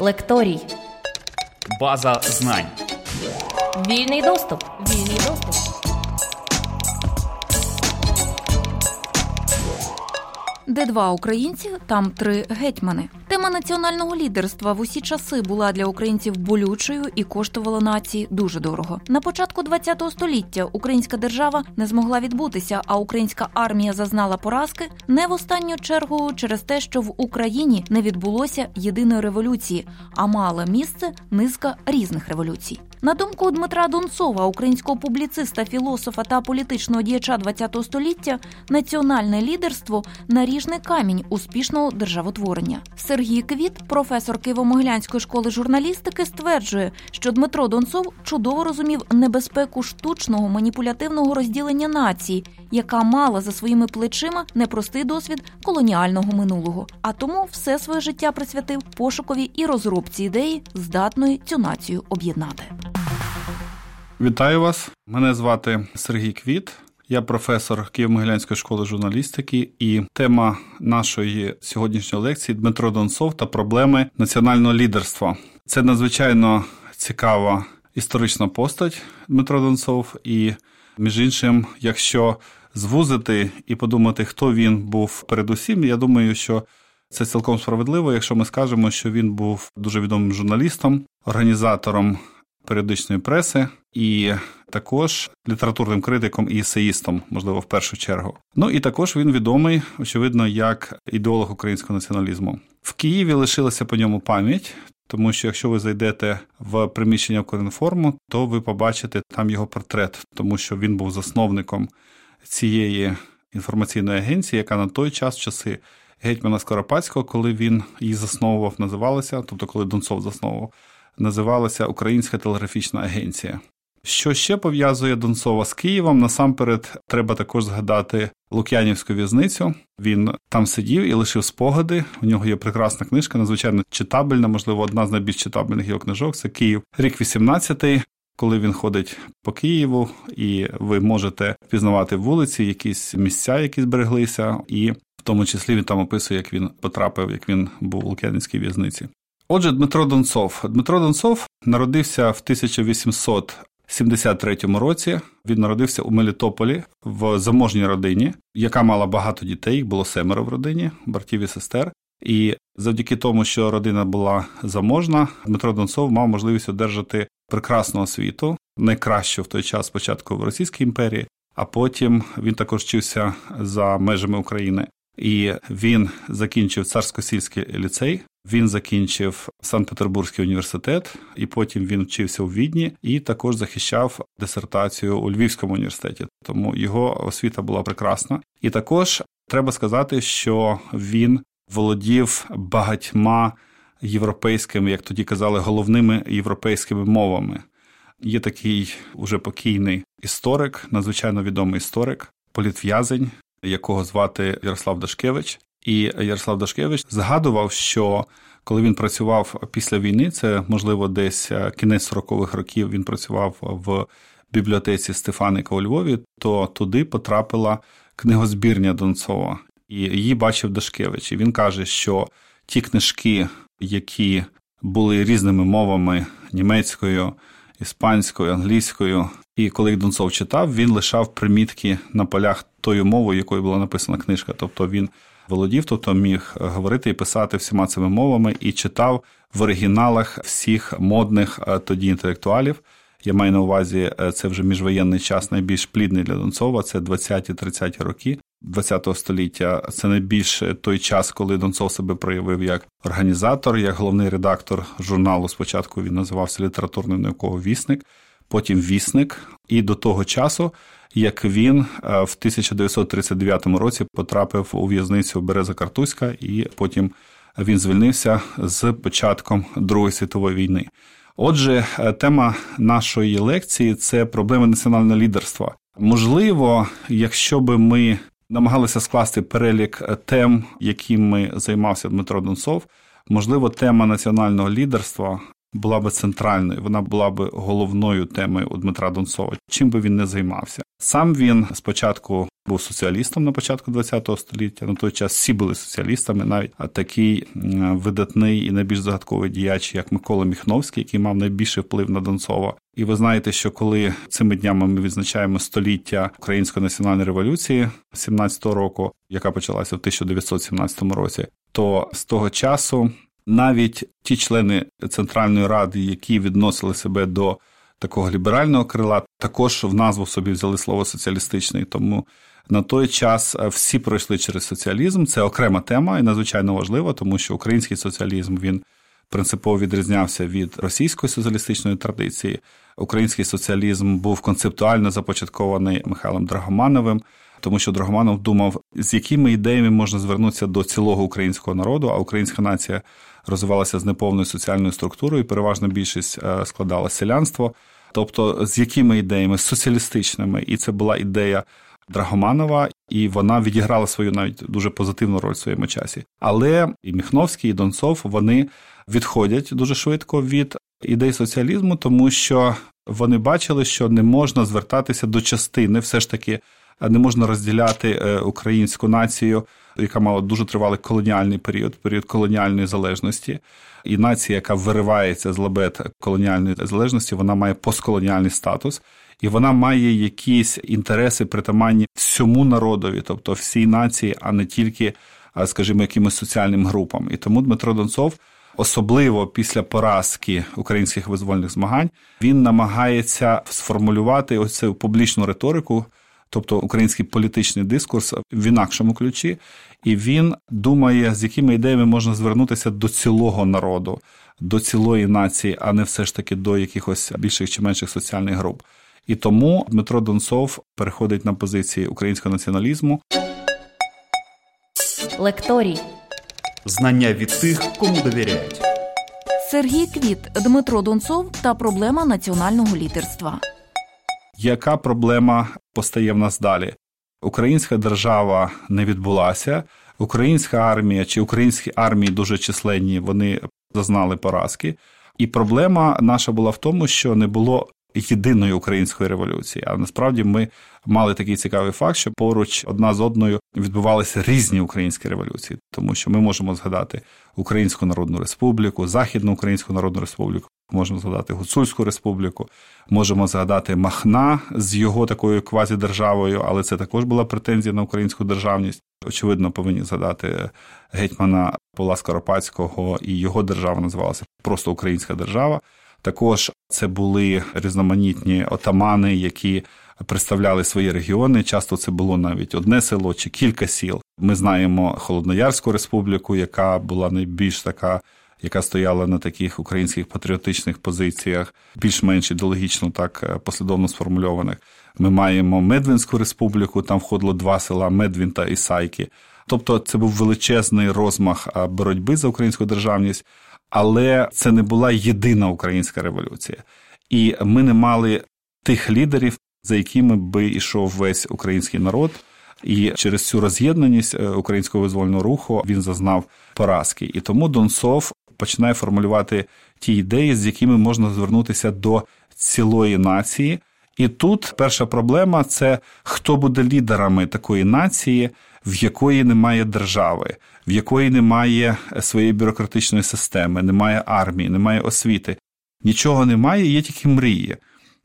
Лекторій. База знань. Вільний доступ. Вільний доступ. Де два українці, там три гетьмани. Тема національного лідерства в усі часи була для українців болючою і коштувала нації дуже дорого. На початку ХХ століття українська держава не змогла відбутися, а українська армія зазнала поразки не в останню чергу через те, що в Україні не відбулося єдиної революції, а мала місце низка різних революцій. На думку Дмитра Донцова, українського публіциста, філософа та політичного діяча ХХ століття, національне лідерство наріжний камінь успішного державотворення. Сергій Квіт, професор Києво-Могилянської школи журналістики, стверджує, що Дмитро Донцов чудово розумів небезпеку штучного маніпулятивного розділення нації, яка мала за своїми плечима непростий досвід колоніального минулого, а тому все своє життя присвятив пошукові і розробці ідеї, здатної цю націю об'єднати. Вітаю вас! Мене звати Сергій Квіт. Я професор Києво-Могилянської школи журналістики, і тема нашої сьогоднішньої лекції Дмитро Донцов та проблеми національного лідерства. Це надзвичайно цікава історична постать Дмитро Донцов. І, між іншим, якщо звузити і подумати, хто він був передусім, я думаю, що це цілком справедливо, якщо ми скажемо, що він був дуже відомим журналістом, організатором періодичної преси і також літературним критиком і есеїстом, можливо, в першу чергу. Ну і також він відомий, очевидно, як ідеолог українського націоналізму. В Києві лишилася по ньому пам'ять. Тому що якщо ви зайдете в приміщення Корінформу, то ви побачите там його портрет, тому що він був засновником цієї інформаційної агенції, яка на той час, часи гетьмана Скоропадського, коли він її засновував, називалася, тобто коли Донцов засновував, називалася Українська телеграфічна агенція. Що ще пов'язує Донцова з Києвом? Насамперед, треба також згадати Лук'янівську в'язницю. Він там сидів і лишив спогади. У нього є прекрасна книжка, надзвичайно читабельна, можливо, одна з найбільш читабельних його книжок. Це Київ, рік 18-й, коли він ходить по Києву, і ви можете впізнавати вулиці, якісь місця, які збереглися, і в тому числі він там описує, як він потрапив, як він був у Лук'янівській в'язниці. Отже, Дмитро Донцов. Дмитро Донцов народився в 1873 році. Він народився у Мелітополі в заможній родині, яка мала багато дітей. Їх було семеро в родині, братів і сестер. І завдяки тому, що родина була заможна, Дмитро Донцов мав можливість одержати прекрасну освіту, найкращу в той час спочатку в Російській імперії, а потім він також вчився за межами України. І він закінчив царсько-сільський ліцей. Він закінчив Санкт-Петербурзький університет, і потім він вчився у Відні і також захищав дисертацію у Львівському університеті. Тому його освіта була прекрасна. І також треба сказати, що він володів багатьма європейськими, як тоді казали, головними європейськими мовами. Є такий уже покійний історик, надзвичайно відомий історик, політв'язень, якого звати Ярослав Дашкевич. І Ярослав Дашкевич згадував, що коли він працював після війни, це можливо десь кінець 40-х років він працював в бібліотеці Стефаника у Львові, то туди потрапила книгозбірня Донцова, і її бачив Дашкевич. І він каже, що ті книжки, які були різними мовами німецькою, іспанською, англійською, і коли Донцов читав, він лишав примітки на полях тою мовою, якою була написана книжка. Тобто він володів, тобто міг говорити і писати всіма цими мовами і читав в оригіналах всіх модних тоді інтелектуалів. Я маю на увазі, це вже міжвоєнний час найбільш плідний для Донцова, це 20-30 роки. ХХ століття це найбільш той час, коли Донцов себе проявив як організатор, як головний редактор журналу. Спочатку він називався літературний науковий вісник, потім вісник, і до того часу, як він в 1939 році потрапив у в'язницю Береза Картузька, і потім він звільнився з початком Другої світової війни. Отже, тема нашої лекції це проблеми національного лідерства. Можливо, якщо би ми намагалися скласти перелік тем, якими займався Дмитро Донцов, можливо, тема національного лідерства була би центральною, вона була би головною темою у Дмитра Донцова, чим би він не займався. Сам він спочатку був соціалістом на початку ХХ століття. На той час всі були соціалістами, навіть такий видатний і найбільш загадковий діяч, як Микола Міхновський, який мав найбільший вплив на Донцова. І ви знаєте, що коли цими днями ми відзначаємо століття Української національної революції 17-го року, яка почалася в 1917 році, то з того часу навіть ті члени Центральної ради, які відносили себе до такого ліберального крила, також в назву собі взяли слово соціалістичний. Тому на той час е, всі пройшли через соціалізм. Це окрема тема і надзвичайно важлива, тому що український соціалізм він принципово відрізнявся від російської соціалістичної традиції. Український соціалізм був концептуально започаткований Михайлом Драгомановим. Тому що Драгоманов думав, з якими ідеями можна звернутися до цілого українського народу, а українська нація розвивалася з неповною соціальною структурою, переважна більшість е, складала селянство. Тобто, з якими ідеями соціалістичними, і це була ідея Драгоманова, і вона відіграла свою навіть дуже позитивну роль в своєму часі. Але і Міхновський, і Донцов вони відходять дуже швидко від ідей соціалізму, тому що вони бачили, що не можна звертатися до частини, все ж таки не можна розділяти е, українську націю, яка мала дуже тривалий колоніальний період, період колоніальної залежності. І нація, яка виривається з лабет колоніальної залежності, вона має постколоніальний статус. І вона має якісь інтереси притаманні всьому народові, тобто всій нації, а не тільки, скажімо, якимось соціальним групам. І тому Дмитро Донцов, особливо після поразки українських визвольних змагань, він намагається сформулювати ось цю публічну риторику тобто український політичний дискурс в інакшому ключі, і він думає, з якими ідеями можна звернутися до цілого народу, до цілої нації, а не все ж таки до якихось більших чи менших соціальних груп. І тому Дмитро Донцов переходить на позиції українського націоналізму. Лекторій. Знання від тих, кому довіряють. Сергій Квіт, Дмитро Донцов та проблема національного лідерства яка проблема постає в нас далі? Українська держава не відбулася, українська армія чи українські армії дуже численні, вони зазнали поразки. І проблема наша була в тому, що не було єдиної української революції. А насправді ми мали такий цікавий факт, що поруч одна з одною відбувалися різні українські революції, тому що ми можемо згадати Українську Народну Республіку, Західну Українську Народну Республіку, можемо згадати Гуцульську Республіку, можемо згадати Махна з його такою квазідержавою, але це також була претензія на українську державність. Очевидно, повинні згадати гетьмана Павла Скоропадського, і його держава називалася просто Українська держава. Також це були різноманітні отамани, які представляли свої регіони. Часто це було навіть одне село чи кілька сіл. Ми знаємо Холодноярську республіку, яка була найбільш така. Яка стояла на таких українських патріотичних позиціях, більш-менш ідеологічно так е, послідовно сформульованих. Ми маємо Медвінську республіку, там входило два села Медвін та Ісайки. Тобто, це був величезний розмах боротьби за українську державність але це не була єдина українська революція, і ми не мали тих лідерів, за якими би йшов весь український народ. І через цю роз'єднаність е, українського визвольного руху він зазнав поразки. І тому Донцов починає формулювати ті ідеї, з якими можна звернутися до цілої нації. І тут перша проблема це хто буде лідерами такої нації, в якої немає держави, в якої немає своєї бюрократичної системи, немає армії, немає освіти. Нічого немає, є тільки мрії.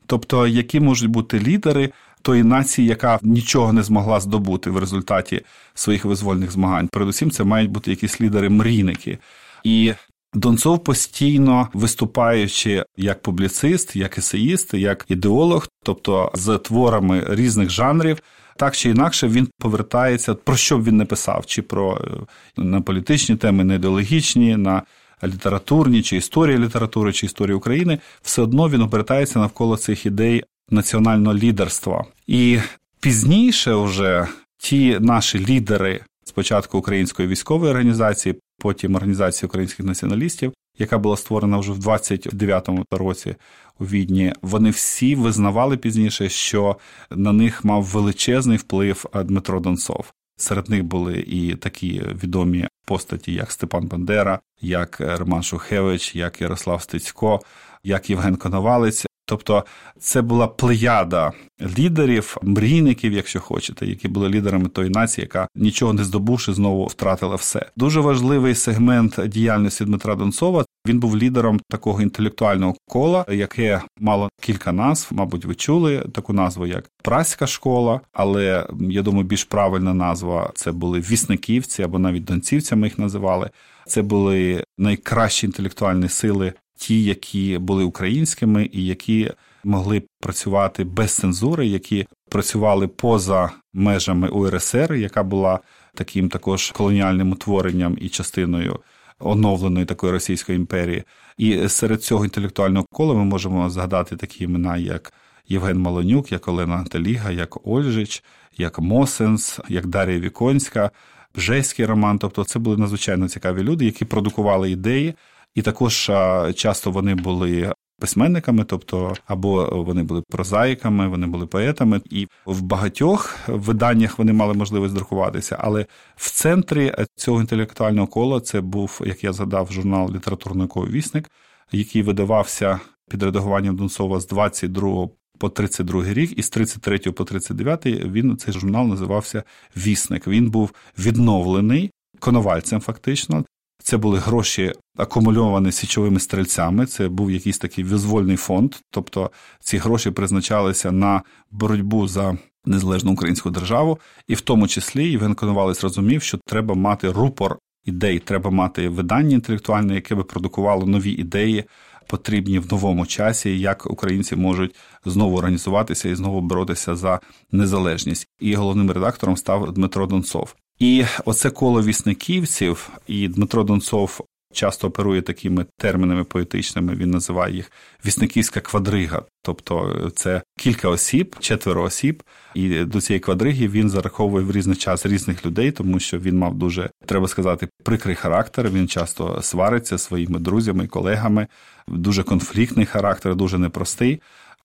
Тобто, які можуть бути лідери тої нації, яка нічого не змогла здобути в результаті своїх визвольних змагань. Передусім, це мають бути якісь лідери-мрійники. І Донцов постійно виступаючи як публіцист, як есеїст, як ідеолог, тобто з творами різних жанрів, так чи інакше він повертається, про що б він не писав, чи про е, на політичні теми, на ідеологічні, на літературні, чи історія літератури, чи історія України, все одно він обертається навколо цих ідей національного лідерства. І пізніше вже ті наші лідери. Спочатку української військової організації, потім організації українських націоналістів, яка була створена вже в 29-му році у відні, вони всі визнавали пізніше, що на них мав величезний вплив Дмитро Донцов. Серед них були і такі відомі постаті, як Степан Бандера, як Роман Шухевич, як Ярослав Стецько, як Євген Коновалець. Тобто це була плеяда лідерів, мрійників, якщо хочете, які були лідерами тої нації, яка нічого не здобувши, знову втратила все. Дуже важливий сегмент діяльності Дмитра Донцова. Він був лідером такого інтелектуального кола, яке мало кілька назв. Мабуть, ви чули таку назву, як Праська школа, але я думаю, більш правильна назва це були вісниківці або навіть донцівцями їх називали. Це були найкращі інтелектуальні сили ті, які були українськими і які могли працювати без цензури, які працювали поза межами УРСР, яка була таким також колоніальним утворенням і частиною оновленої такої Російської імперії. І серед цього інтелектуального кола ми можемо згадати такі імена, як Євген Малонюк, як Олена Таліга, як Ольжич, як Мосенс, як Дар'я Віконська. Бжеський роман, тобто це були надзвичайно цікаві люди, які продукували ідеї, і також часто вони були письменниками, тобто або вони були прозаїками, вони були поетами, і в багатьох виданнях вони мали можливість друкуватися. Але в центрі цього інтелектуального кола це був, як я згадав, журнал літературно вісник, який видавався під редагуванням Донцова з 22 по 32 рік, і з 33 по 39 він цей журнал називався Вісник. Він був відновлений коновальцем, фактично. Це були гроші акумульовані січовими стрільцями. Це був якийсь такий визвольний фонд. Тобто ці гроші призначалися на боротьбу за незалежну українську державу, і в тому числі Євген Коновалець розумів, що треба мати рупор ідей, треба мати видання інтелектуальне, яке би продукувало нові ідеї, потрібні в новому часі, як українці можуть знову організуватися і знову боротися за незалежність. І головним редактором став Дмитро Донцов. І оце коло вісниківців, і Дмитро Донцов часто оперує такими термінами поетичними. Він називає їх вісниківська квадрига, тобто це кілька осіб, четверо осіб. І до цієї квадриги він зараховує в різний час різних людей, тому що він мав дуже треба сказати прикрий характер. Він часто свариться своїми друзями і колегами. Дуже конфліктний характер, дуже непростий.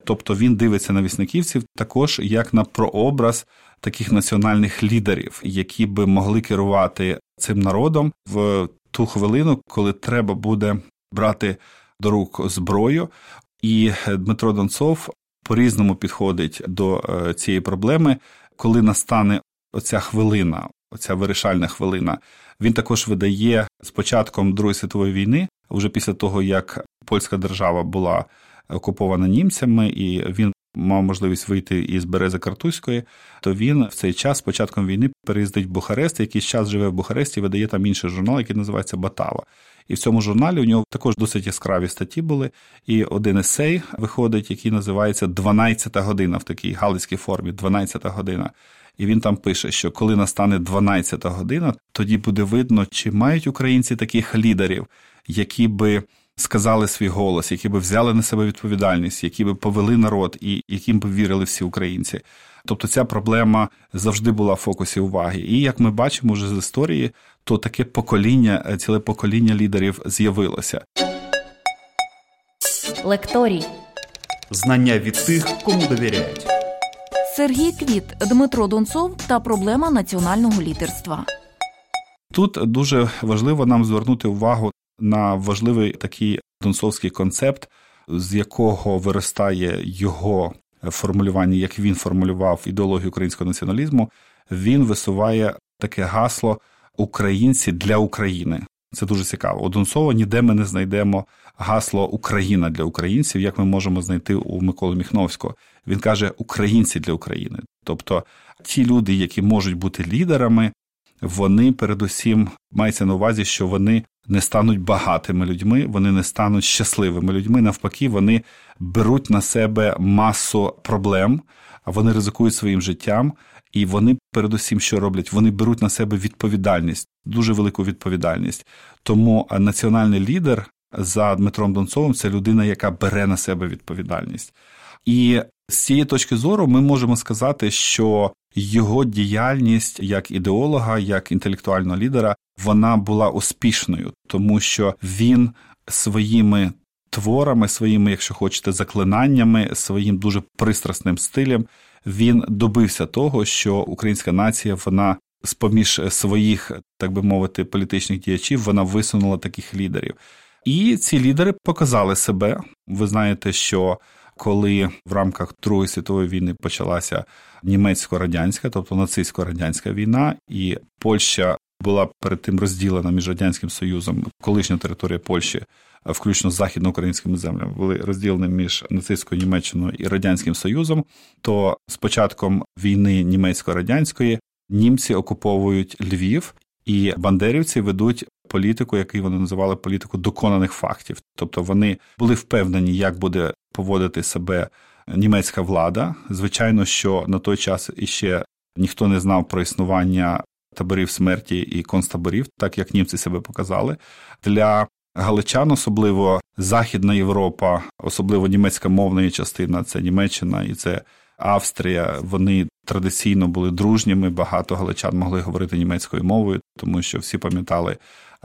Тобто він дивиться на вісниківців також як на прообраз таких національних лідерів, які би могли керувати цим народом в ту хвилину, коли треба буде брати до рук зброю. І Дмитро Донцов по різному підходить до е, цієї проблеми, коли настане оця хвилина, оця вирішальна хвилина. Він також видає з початком Другої світової війни, вже після того як польська держава була окупована німцями, і він мав можливість вийти із Берези Картузької, то він в цей час, з початком війни, переїздить в Бухарест, якийсь час живе в Бухаресті, видає там інший журнал, який називається Батава. І в цьому журналі у нього також досить яскраві статті були. І один есей виходить, який називається «12 година в такій галицькій формі. «12 година. І він там пише, що коли настане 12 година, тоді буде видно, чи мають українці таких лідерів, які би сказали свій голос, які би взяли на себе відповідальність, які би повели народ і яким би вірили всі українці. Тобто ця проблема завжди була в фокусі уваги. І як ми бачимо вже з історії, то таке покоління, ціле покоління лідерів з'явилося. Лекторій. Знання від тих, кому довіряють. Сергій Квіт, Дмитро Донцов та проблема національного лідерства. Тут дуже важливо нам звернути увагу на важливий такий донцовський концепт, з якого виростає його формулювання, як він формулював ідеологію українського націоналізму. Він висуває таке гасло Українці для України. Це дуже цікаво. У Донцова ніде ми не знайдемо гасло Україна для українців, як ми можемо знайти у Миколи Міхновського. Він каже Українці для України. Тобто ті люди, які можуть бути лідерами, вони передусім мається на увазі, що вони не стануть багатими людьми, вони не стануть щасливими людьми. Навпаки, вони беруть на себе масу проблем, вони ризикують своїм життям. І вони передусім що роблять? Вони беруть на себе відповідальність, дуже велику відповідальність. Тому національний лідер за Дмитром Донцовим це людина, яка бере на себе відповідальність. І з цієї точки зору ми можемо сказати, що його діяльність як ідеолога, як інтелектуального лідера, вона була успішною, тому що він своїми творами, своїми, якщо хочете, заклинаннями, своїм дуже пристрасним стилем, він добився того, що українська нація вона з поміж своїх, так би мовити, політичних діячів вона висунула таких лідерів. І ці лідери показали себе. Ви знаєте, що коли в рамках Другої світової війни почалася німецько-радянська, тобто нацистсько-радянська війна, і Польща була перед тим розділена між радянським союзом, колишня територія Польщі, включно з західноукраїнськими землями, були розділені між нацистською Німеччиною і радянським Союзом. То з початком війни німецько-радянської німці окуповують Львів, і бандерівці ведуть політику, яку вони називали політику доконаних фактів. Тобто вони були впевнені, як буде поводити себе німецька влада. Звичайно, що на той час іще ніхто не знав про існування таборів смерті і концтаборів, так як німці себе показали. Для галичан, особливо Західна Європа, особливо німецька мовна частина, це Німеччина і це Австрія. Вони традиційно були дружніми. Багато галичан могли говорити німецькою мовою, тому що всі пам'ятали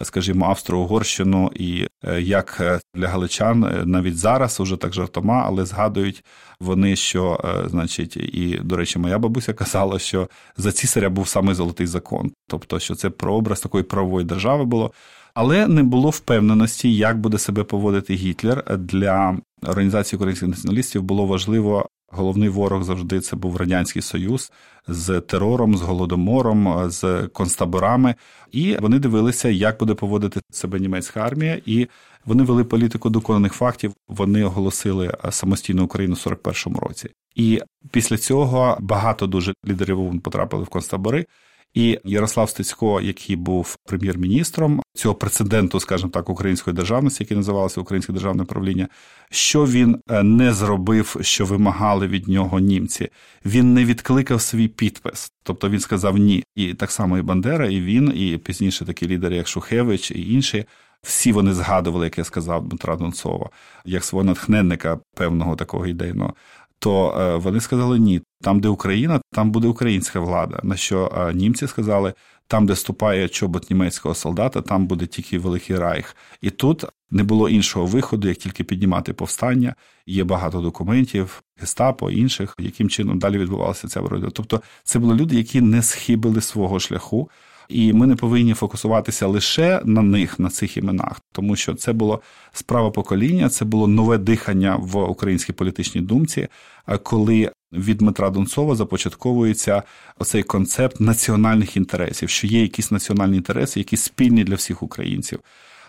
скажімо, Австро-Угорщину, і е, як е, для галичан е, навіть зараз уже так жартома, але згадують вони, що значить, і до речі, моя бабуся казала, що за цісаря був саме золотий закон, тобто, що це прообраз такої правової держави було. Але не було впевненості, як буде себе поводити Гітлер для організації українських націоналістів. Було важливо головний ворог завжди це був радянський союз з терором, з голодомором, з концтаборами. І вони дивилися, як буде поводити себе німецька армія, і вони вели політику доконаних фактів. Вони оголосили самостійну Україну в 41-му році. І після цього багато дуже лідерів потрапили в концтабори. І Ярослав Стецько, який був прем'єр-міністром цього прецеденту, скажімо так, української державності, який називався Українське державне правління, що він е, не зробив, що вимагали від нього німці. Він не відкликав свій підпис, тобто він сказав ні. І так само і Бандера, і він, і пізніше такі лідери, як Шухевич і інші. Всі вони згадували, як я сказав, Дмитра Донцова, як свого натхненника певного такого ідейного то е, вони сказали ні. Там, де Україна, там буде українська влада. На що е, німці сказали, там, де ступає чобот німецького солдата, там буде тільки великий райх. І тут не було іншого виходу, як тільки піднімати повстання. Є багато документів, гестапо, інших, яким чином далі відбувалася ця боротьба. Тобто, це були люди, які не схибили свого шляху. І ми не повинні фокусуватися лише на них, на цих іменах, тому що це було справа покоління, це було нове дихання в українській політичній думці, коли від Дмитра Донцова започатковується оцей концепт національних інтересів, що є якісь національні інтереси, які спільні для всіх українців.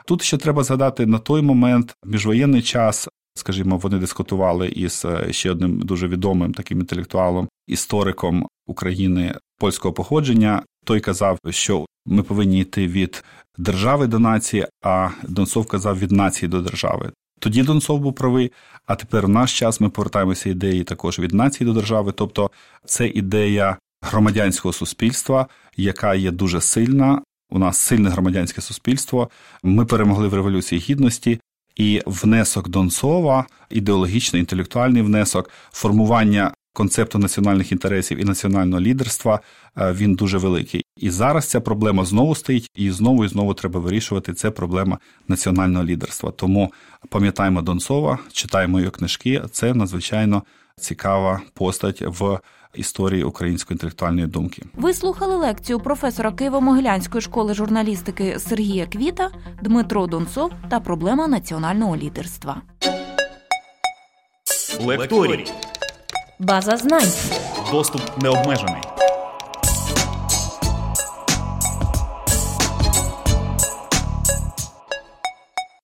Тут ще треба згадати на той момент міжвоєнний час. Скажімо, вони дискутували із е, ще одним дуже відомим таким інтелектуалом, істориком України польського походження. Той казав, що ми повинні йти від держави до нації, а Донцов казав від нації до держави. Тоді Донцов був правий, а тепер в наш час ми повертаємося ідеї також від нації до держави. Тобто це ідея громадянського суспільства, яка є дуже сильна. У нас сильне громадянське суспільство. Ми перемогли в революції гідності. І внесок Донцова, ідеологічний інтелектуальний внесок, формування концепту національних інтересів і національного лідерства е, він дуже великий. І зараз ця проблема знову стоїть, і знову і знову треба вирішувати. Це проблема національного лідерства. Тому пам'ятаємо Донцова, читаємо його книжки. Це надзвичайно цікава постать в. Історії української інтелектуальної думки ви слухали лекцію професора Києво-Могилянської школи журналістики Сергія Квіта, Дмитро Донцов та проблема національного лідерства. Лекторій. База знань. Доступ необмежений.